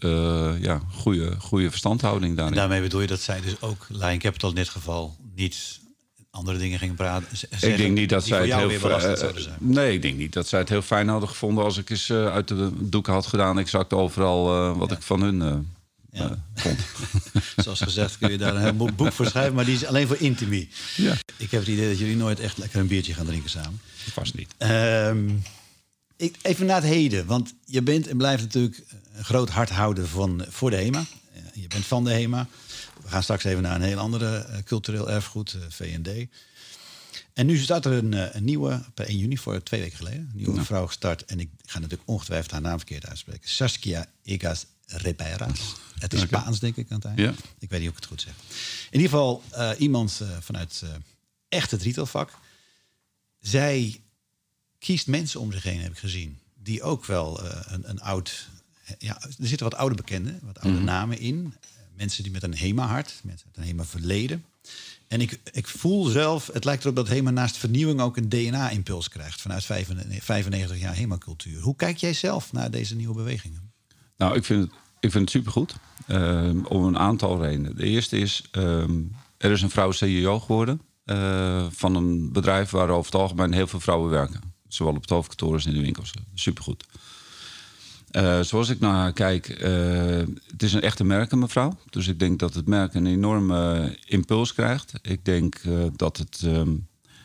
ja, goede, goede verstandhouding En daarin. daarmee bedoel je dat zij dus ook, Lion Capital in dit geval, niet andere dingen gingen praten? z- ik zeggen denk niet dat zij het heel zijn. Nee, ik denk niet dat zij het heel fijn hadden gevonden als ik eens eh, uit de doeken had gedaan. Exact overal eh, wat ik van hun Ja. vond. Zoals gezegd kun je daar een heel boek- voor schrijven, maar die is alleen voor intimie. Ja. Ik heb het idee dat jullie nooit echt lekker een biertje gaan drinken samen. Vast niet. Ehm, ik, even naar het heden, want je bent en blijft natuurlijk een groot hardhouder van, voor de HEMA. Je bent van de HEMA. We gaan straks even naar een heel andere eh, cultureel erfgoed, eh, VND. En nu staat er een, eh, een nieuwe, per 1 juni, voor twee weken geleden, een nieuwe vrouw gestart. En ik ga natuurlijk ongetwijfeld haar naam verkeerd uitspreken. Saskia Egas Reperas. Het is Spaans, denk ik, aan het. Ja. Ik weet niet of ik het goed zeg. In ieder geval iemand vanuit eh, echt het retailvak. Zij kiest mensen om zich heen, heb ik gezien. Die ook wel een, een oud... Ja, er zitten wat oude bekenden, wat oude namen in. Mensen die met een HEMA-hart, mensen met een HEMA-verleden. En ik, ik voel zelf, het lijkt erop dat HEMA naast vernieuwing ook een DNA-impuls krijgt. Vanuit 95 95 jaar HEMA-cultuur. Hoe kijk jij zelf naar deze nieuwe bewegingen? Nou, ik vind het, ik vind het supergoed. Ehm, om een aantal redenen. De eerste is, ehm, er is een vrouw CEO geworden. eh, van een bedrijf waar over het algemeen heel veel vrouwen werken. Zowel op het hoofdkantoor als in de winkels. Supergoed. Eh, zoals ik naar kijk, eh, het is een echte merkenmevrouw. Dus ik denk dat het merk een enorme impuls krijgt. Ik denk eh, dat, het, ehm,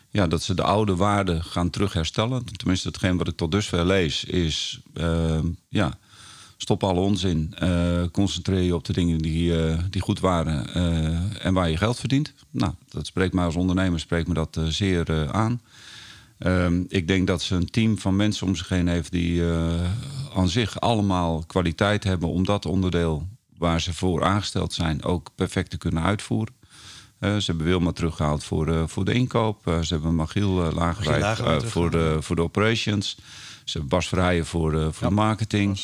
ja, dat ze de oude waarden gaan terugherstellen. Tenminste, hetgeen wat ik tot dusver lees is... ehm, ja, stop alle onzin. eh, concentreer je op de dingen die, eh, die goed waren eh, en waar je geld verdient. Nou, dat spreekt mij als ondernemer spreekt me dat eh, zeer eh, aan. Ehm, ik denk dat ze een team van mensen om zich heen heeft die eh, aan zich allemaal kwaliteit hebben om dat onderdeel waar ze voor aangesteld zijn ook perfect te kunnen uitvoeren. Eh, ze hebben Wilma teruggehaald voor, eh, voor de inkoop. Eh, ze hebben Magiel Lagerwijk voor, de, voor de operations. Ze hebben Bas Verheijen voor, voor Ja, de marketing.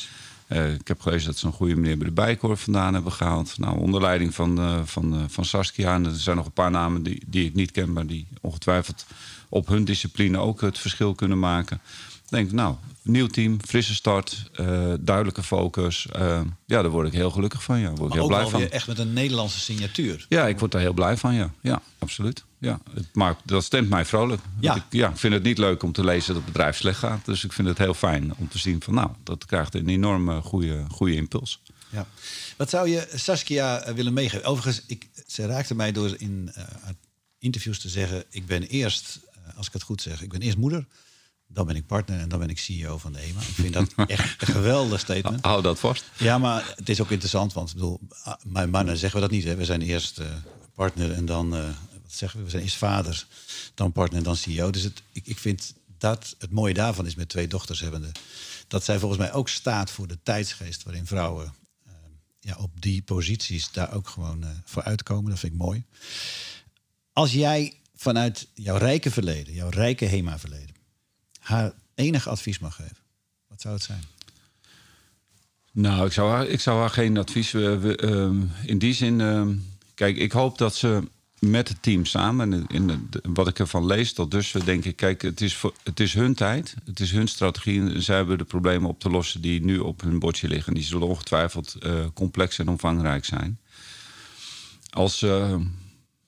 Ik heb gelezen dat ze een goede meneer bij de Bijkorf vandaan hebben gehaald. Nou, onder leiding van, van, van Saskia. En er zijn nog een paar namen die, die ik niet ken, maar die ongetwijfeld op hun discipline ook het verschil kunnen maken. Ik denk, nou, nieuw team, frisse start, uh, duidelijke focus. Uh, ja, daar word ik heel gelukkig van. Ja, word ik heel ook blij wel van. weer echt met een Nederlandse signatuur. Ja, ik word daar heel blij van. Ja, ja absoluut. Ja, het maakt, dat stemt mij vrolijk. Ja. Ik, ja, vind het niet leuk om te lezen dat het bedrijf slecht gaat. Dus ik vind het heel fijn om te zien van, nou, dat krijgt een enorme goede, goede impuls. Ja. Wat zou je Saskia eh, willen meegeven? Overigens, ik, ze raakte mij door in uh, interviews te zeggen: ik ben eerst, als ik het goed zeg, ik ben eerst moeder. Dan ben ik partner en dan ben ik CEO van de EMA. Ik vind dat echt een geweldig statement. Hou dat vast. Ja, maar het is ook interessant, want ik bedoel, mijn mannen zeggen we dat niet. Hè. We zijn eerst uh, partner en dan, uh, wat zeggen we, we zijn eerst vader, dan partner en dan CEO. Dus het, ik, ik vind dat het mooie daarvan is met twee dochters hebbende, dat zij volgens mij ook staat voor de tijdsgeest waarin vrouwen uh, ja, op die posities daar ook gewoon voor uitkomen. Dat vind ik mooi. Als jij vanuit jouw rijke verleden, jouw rijke HEMA-verleden, haar enig advies mag geven, wat zou het zijn? Nou, ik zou haar, ik zou haar geen advies. Uh, in die zin, uh, kijk, ik hoop dat ze met het team samen, in, in wat ik ervan lees tot dus, denk ik, kijk, het is, voor, het is hun tijd, het is hun strategie. En zij hebben de problemen op te lossen die nu op hun bordje liggen. Die zullen ongetwijfeld uh, complex en omvangrijk zijn. Als ze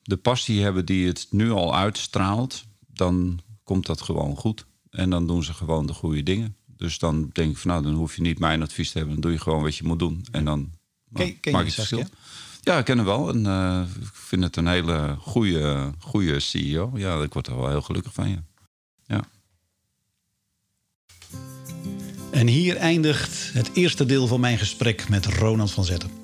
de passie hebben die het nu al uitstraalt, dan komt dat gewoon goed. En dan doen ze gewoon de goede dingen. Dus dan denk ik van nou, dan hoef je niet mijn advies te hebben. Dan doe je gewoon wat je moet doen. En dan ken, ken maak je het verschil. Saskia? Ja, ik ken hem wel. En uh, ik vind het een hele goede, goede CEO. Ja, ik word er wel heel gelukkig van, ja. ja. En hier eindigt het eerste deel van mijn gesprek met Ronald van Zetten.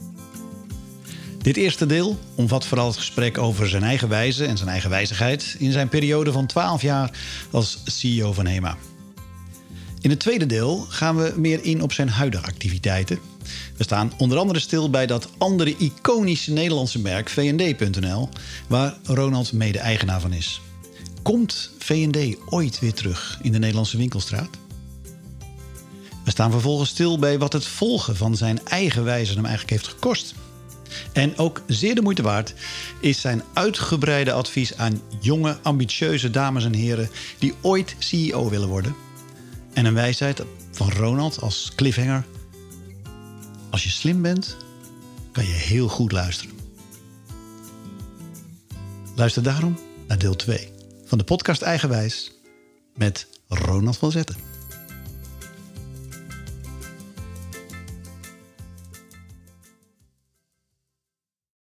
Dit eerste deel omvat vooral het gesprek over zijn eigen wijze en zijn eigen wijzigheid in zijn periode van 12 jaar als CEO van HEMA. In het tweede deel gaan we meer in op zijn huidige activiteiten. We staan onder andere stil bij dat andere iconische Nederlandse merk V&D.nl, waar Ronald mede-eigenaar van is. Komt V&D ooit weer terug in de Nederlandse winkelstraat? We staan vervolgens stil bij wat het volgen van zijn eigen wijze hem eigenlijk heeft gekost. En ook zeer de moeite waard is zijn uitgebreide advies aan jonge, ambitieuze dames en heren die ooit CEO willen worden. En een wijsheid van Ronald als cliffhanger. Als je slim bent, kan je heel goed luisteren. Luister daarom naar deel 2 van de podcast Eigenwijs met Ronald van Zetten.